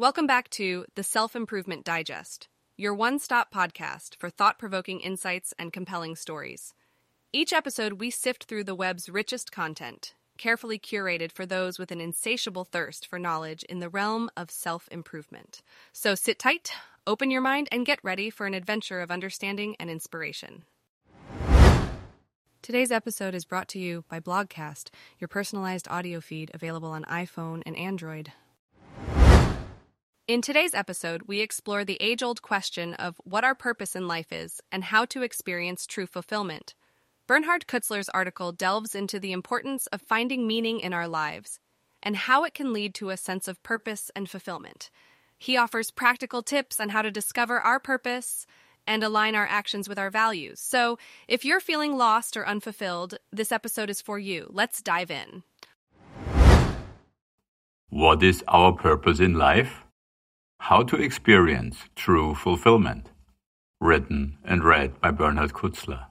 Welcome back to the Self Improvement Digest, your one stop podcast for thought provoking insights and compelling stories. Each episode, we sift through the web's richest content, carefully curated for those with an insatiable thirst for knowledge in the realm of self improvement. So sit tight, open your mind, and get ready for an adventure of understanding and inspiration. Today's episode is brought to you by Blogcast, your personalized audio feed available on iPhone and Android. In today's episode, we explore the age old question of what our purpose in life is and how to experience true fulfillment. Bernhard Kutzler's article delves into the importance of finding meaning in our lives and how it can lead to a sense of purpose and fulfillment. He offers practical tips on how to discover our purpose and align our actions with our values. So, if you're feeling lost or unfulfilled, this episode is for you. Let's dive in. What is our purpose in life? How to Experience True Fulfillment. Written and read by Bernhard Kutzler.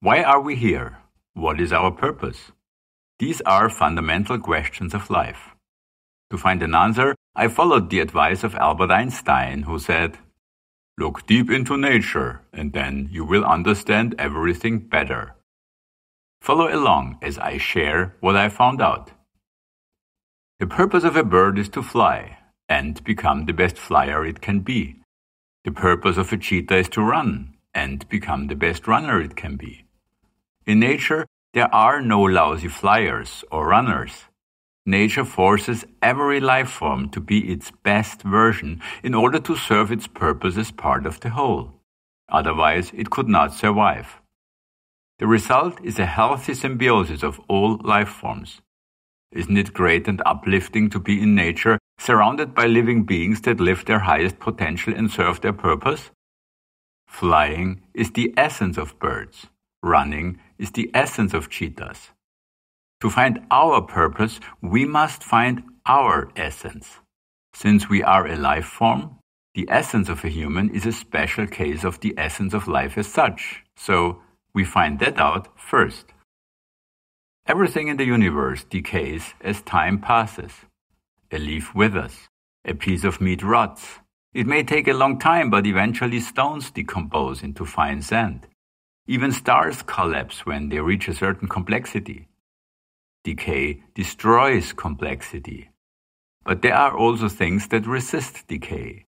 Why are we here? What is our purpose? These are fundamental questions of life. To find an answer, I followed the advice of Albert Einstein, who said, Look deep into nature, and then you will understand everything better. Follow along as I share what I found out. The purpose of a bird is to fly and become the best flyer it can be. The purpose of a cheetah is to run and become the best runner it can be. In nature, there are no lousy flyers or runners. Nature forces every life form to be its best version in order to serve its purpose as part of the whole. Otherwise, it could not survive. The result is a healthy symbiosis of all life forms. Isn't it great and uplifting to be in nature, surrounded by living beings that live their highest potential and serve their purpose? Flying is the essence of birds. Running is the essence of cheetahs. To find our purpose, we must find our essence. Since we are a life form, the essence of a human is a special case of the essence of life as such. So, we find that out first. Everything in the universe decays as time passes. A leaf withers. A piece of meat rots. It may take a long time, but eventually stones decompose into fine sand. Even stars collapse when they reach a certain complexity. Decay destroys complexity. But there are also things that resist decay.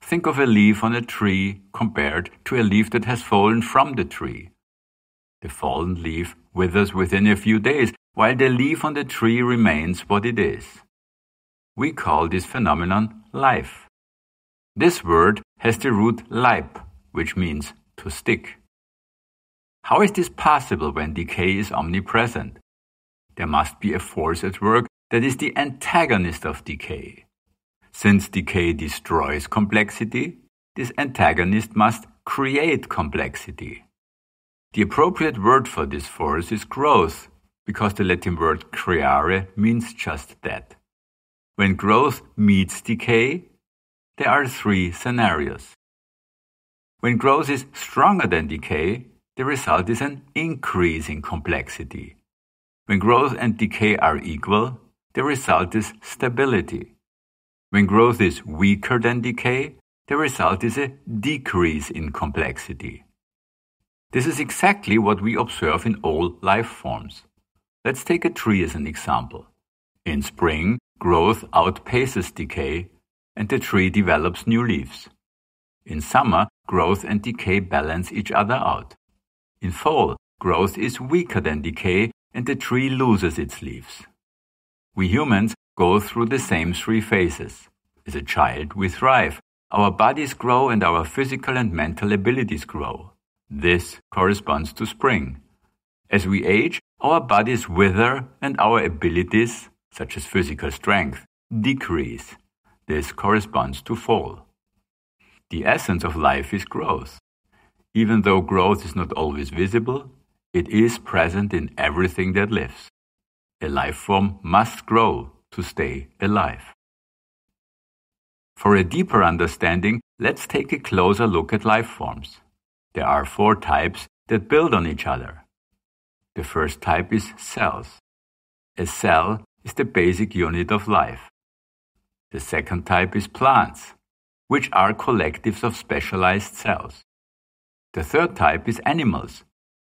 Think of a leaf on a tree compared to a leaf that has fallen from the tree. The fallen leaf withers within a few days, while the leaf on the tree remains what it is. We call this phenomenon life. This word has the root leib, which means to stick. How is this possible when decay is omnipresent? There must be a force at work that is the antagonist of decay. Since decay destroys complexity, this antagonist must create complexity. The appropriate word for this force is growth, because the Latin word creare means just that. When growth meets decay, there are three scenarios. When growth is stronger than decay, the result is an increase in complexity. When growth and decay are equal, the result is stability. When growth is weaker than decay, the result is a decrease in complexity. This is exactly what we observe in all life forms. Let's take a tree as an example. In spring, growth outpaces decay, and the tree develops new leaves. In summer, growth and decay balance each other out. In fall, growth is weaker than decay, and the tree loses its leaves. We humans go through the same three phases. As a child, we thrive. Our bodies grow and our physical and mental abilities grow. This corresponds to spring. As we age, our bodies wither and our abilities, such as physical strength, decrease. This corresponds to fall. The essence of life is growth. Even though growth is not always visible, it is present in everything that lives. A life form must grow to stay alive. For a deeper understanding, let's take a closer look at life forms. There are four types that build on each other. The first type is cells. A cell is the basic unit of life. The second type is plants, which are collectives of specialized cells. The third type is animals,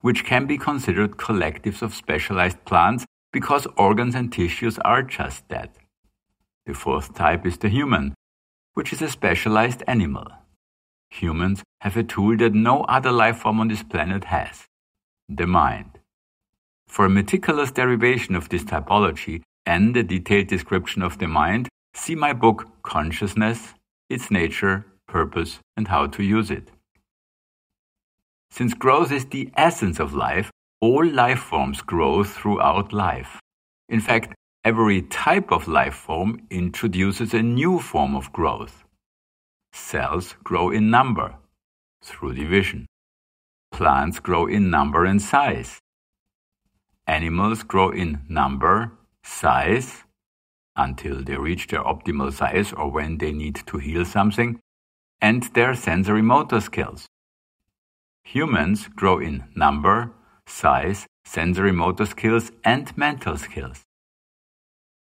which can be considered collectives of specialized plants because organs and tissues are just that. The fourth type is the human, which is a specialized animal. Humans have a tool that no other life form on this planet has the mind. For a meticulous derivation of this typology and a detailed description of the mind, see my book Consciousness, Its Nature, Purpose, and How to Use It. Since growth is the essence of life, all life forms grow throughout life. In fact, every type of life form introduces a new form of growth. Cells grow in number through division. Plants grow in number and size. Animals grow in number, size, until they reach their optimal size or when they need to heal something, and their sensory motor skills. Humans grow in number, size, sensory motor skills, and mental skills.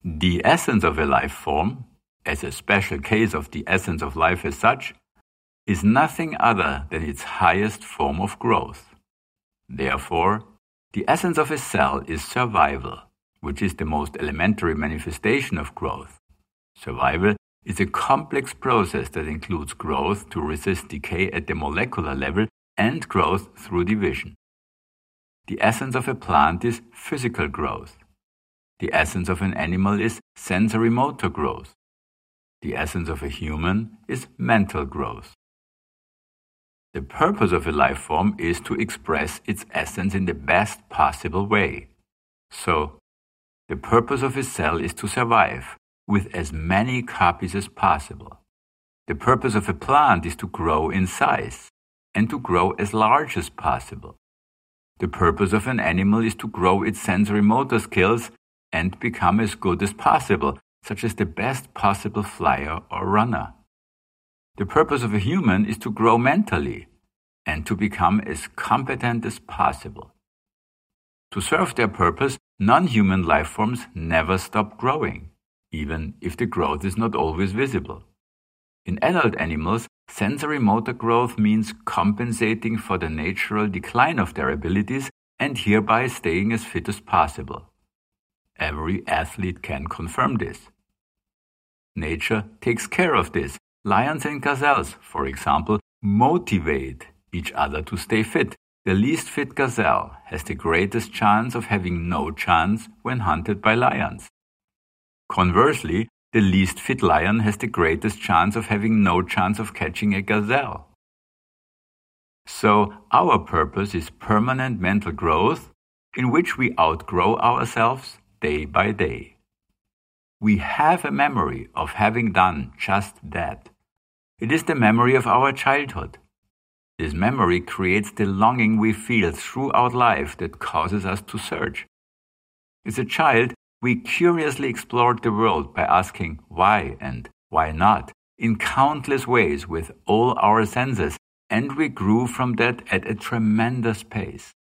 The essence of a life form, as a special case of the essence of life as such, is nothing other than its highest form of growth. Therefore, the essence of a cell is survival, which is the most elementary manifestation of growth. Survival is a complex process that includes growth to resist decay at the molecular level and growth through division. The essence of a plant is physical growth. The essence of an animal is sensory motor growth. The essence of a human is mental growth. The purpose of a life form is to express its essence in the best possible way. So, the purpose of a cell is to survive with as many copies as possible. The purpose of a plant is to grow in size and to grow as large as possible. The purpose of an animal is to grow its sensory motor skills and become as good as possible, such as the best possible flyer or runner. The purpose of a human is to grow mentally and to become as competent as possible. To serve their purpose, non human life forms never stop growing, even if the growth is not always visible. In adult animals, sensory motor growth means compensating for the natural decline of their abilities and hereby staying as fit as possible. Every athlete can confirm this. Nature takes care of this. Lions and gazelles, for example, motivate each other to stay fit. The least fit gazelle has the greatest chance of having no chance when hunted by lions. Conversely, the least fit lion has the greatest chance of having no chance of catching a gazelle. So, our purpose is permanent mental growth in which we outgrow ourselves day by day. We have a memory of having done just that. It is the memory of our childhood. This memory creates the longing we feel throughout life that causes us to search. As a child, we curiously explored the world by asking why and why not in countless ways with all our senses, and we grew from that at a tremendous pace.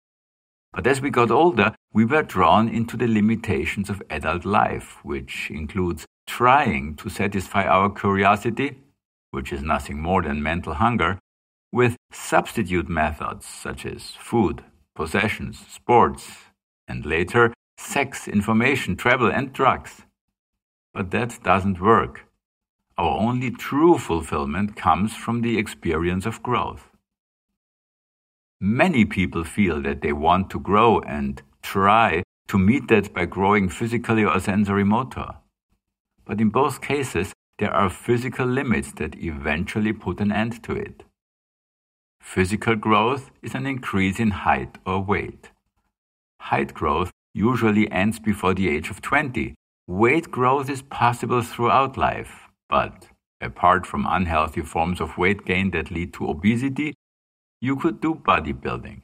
But as we got older, we were drawn into the limitations of adult life, which includes trying to satisfy our curiosity, which is nothing more than mental hunger, with substitute methods such as food, possessions, sports, and later sex, information, travel, and drugs. But that doesn't work. Our only true fulfillment comes from the experience of growth. Many people feel that they want to grow and try to meet that by growing physically or sensory motor. But in both cases, there are physical limits that eventually put an end to it. Physical growth is an increase in height or weight. Height growth usually ends before the age of 20. Weight growth is possible throughout life, but apart from unhealthy forms of weight gain that lead to obesity, you could do bodybuilding.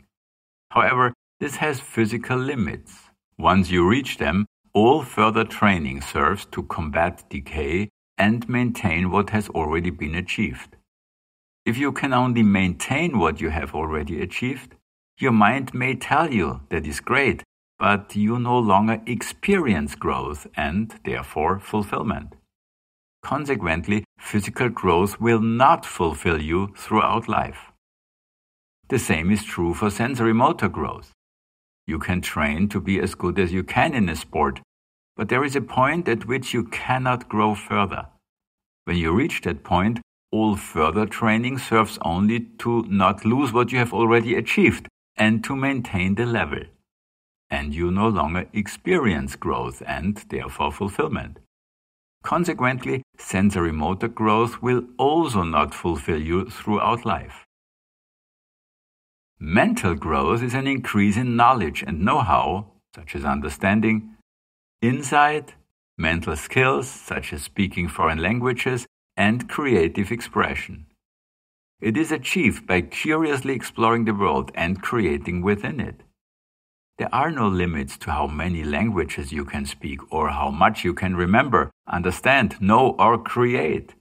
However, this has physical limits. Once you reach them, all further training serves to combat decay and maintain what has already been achieved. If you can only maintain what you have already achieved, your mind may tell you that is great, but you no longer experience growth and, therefore, fulfillment. Consequently, physical growth will not fulfill you throughout life. The same is true for sensory motor growth. You can train to be as good as you can in a sport, but there is a point at which you cannot grow further. When you reach that point, all further training serves only to not lose what you have already achieved and to maintain the level. And you no longer experience growth and therefore fulfillment. Consequently, sensory motor growth will also not fulfill you throughout life. Mental growth is an increase in knowledge and know how, such as understanding, insight, mental skills, such as speaking foreign languages, and creative expression. It is achieved by curiously exploring the world and creating within it. There are no limits to how many languages you can speak or how much you can remember, understand, know, or create.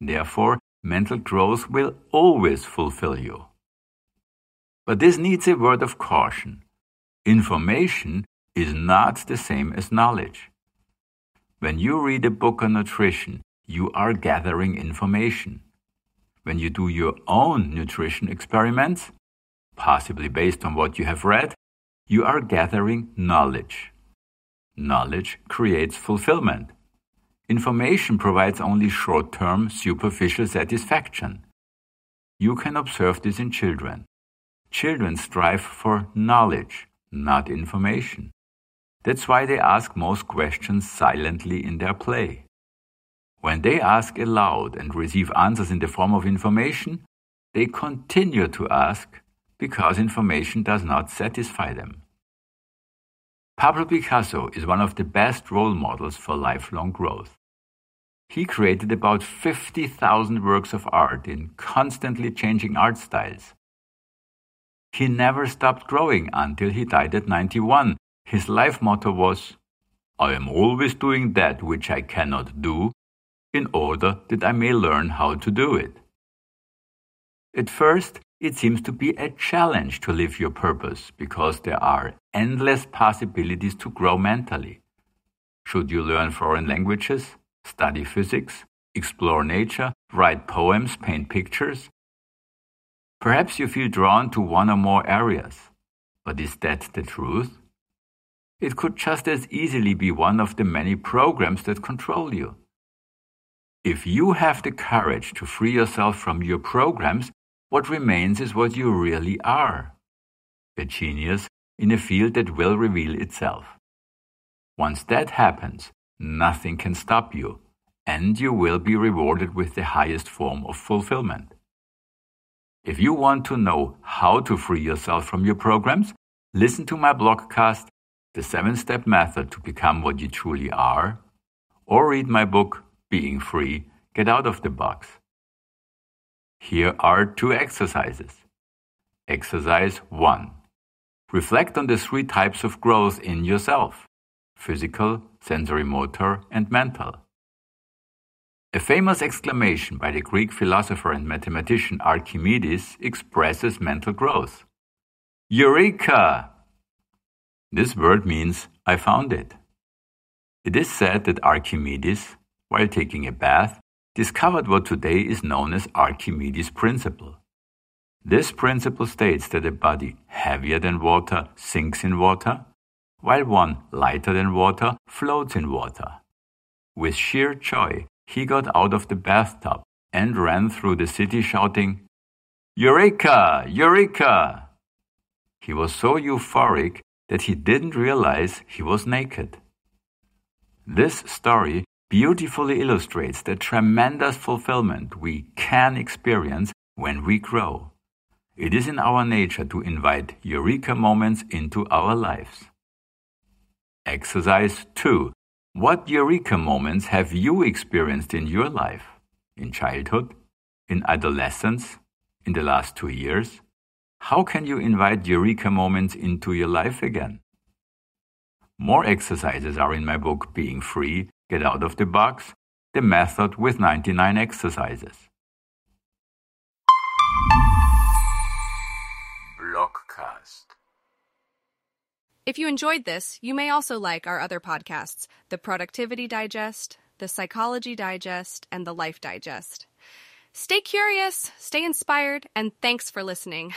Therefore, mental growth will always fulfill you. But this needs a word of caution. Information is not the same as knowledge. When you read a book on nutrition, you are gathering information. When you do your own nutrition experiments, possibly based on what you have read, you are gathering knowledge. Knowledge creates fulfillment. Information provides only short term, superficial satisfaction. You can observe this in children. Children strive for knowledge, not information. That's why they ask most questions silently in their play. When they ask aloud and receive answers in the form of information, they continue to ask because information does not satisfy them. Pablo Picasso is one of the best role models for lifelong growth. He created about 50,000 works of art in constantly changing art styles. He never stopped growing until he died at 91. His life motto was, I am always doing that which I cannot do, in order that I may learn how to do it. At first, it seems to be a challenge to live your purpose because there are endless possibilities to grow mentally. Should you learn foreign languages, study physics, explore nature, write poems, paint pictures, Perhaps you feel drawn to one or more areas. But is that the truth? It could just as easily be one of the many programs that control you. If you have the courage to free yourself from your programs, what remains is what you really are a genius in a field that will reveal itself. Once that happens, nothing can stop you, and you will be rewarded with the highest form of fulfillment. If you want to know how to free yourself from your programs, listen to my blogcast, The Seven Step Method to Become What You Truly Are, or read my book, Being Free Get Out of the Box. Here are two exercises. Exercise 1. Reflect on the three types of growth in yourself physical, sensory motor, and mental. A famous exclamation by the Greek philosopher and mathematician Archimedes expresses mental growth. Eureka! This word means I found it. It is said that Archimedes, while taking a bath, discovered what today is known as Archimedes' principle. This principle states that a body heavier than water sinks in water, while one lighter than water floats in water. With sheer joy, he got out of the bathtub and ran through the city shouting, Eureka! Eureka! He was so euphoric that he didn't realize he was naked. This story beautifully illustrates the tremendous fulfillment we can experience when we grow. It is in our nature to invite eureka moments into our lives. Exercise 2 what eureka moments have you experienced in your life? In childhood? In adolescence? In the last two years? How can you invite eureka moments into your life again? More exercises are in my book Being Free, Get Out of the Box, the method with 99 exercises. If you enjoyed this, you may also like our other podcasts The Productivity Digest, The Psychology Digest, and The Life Digest. Stay curious, stay inspired, and thanks for listening.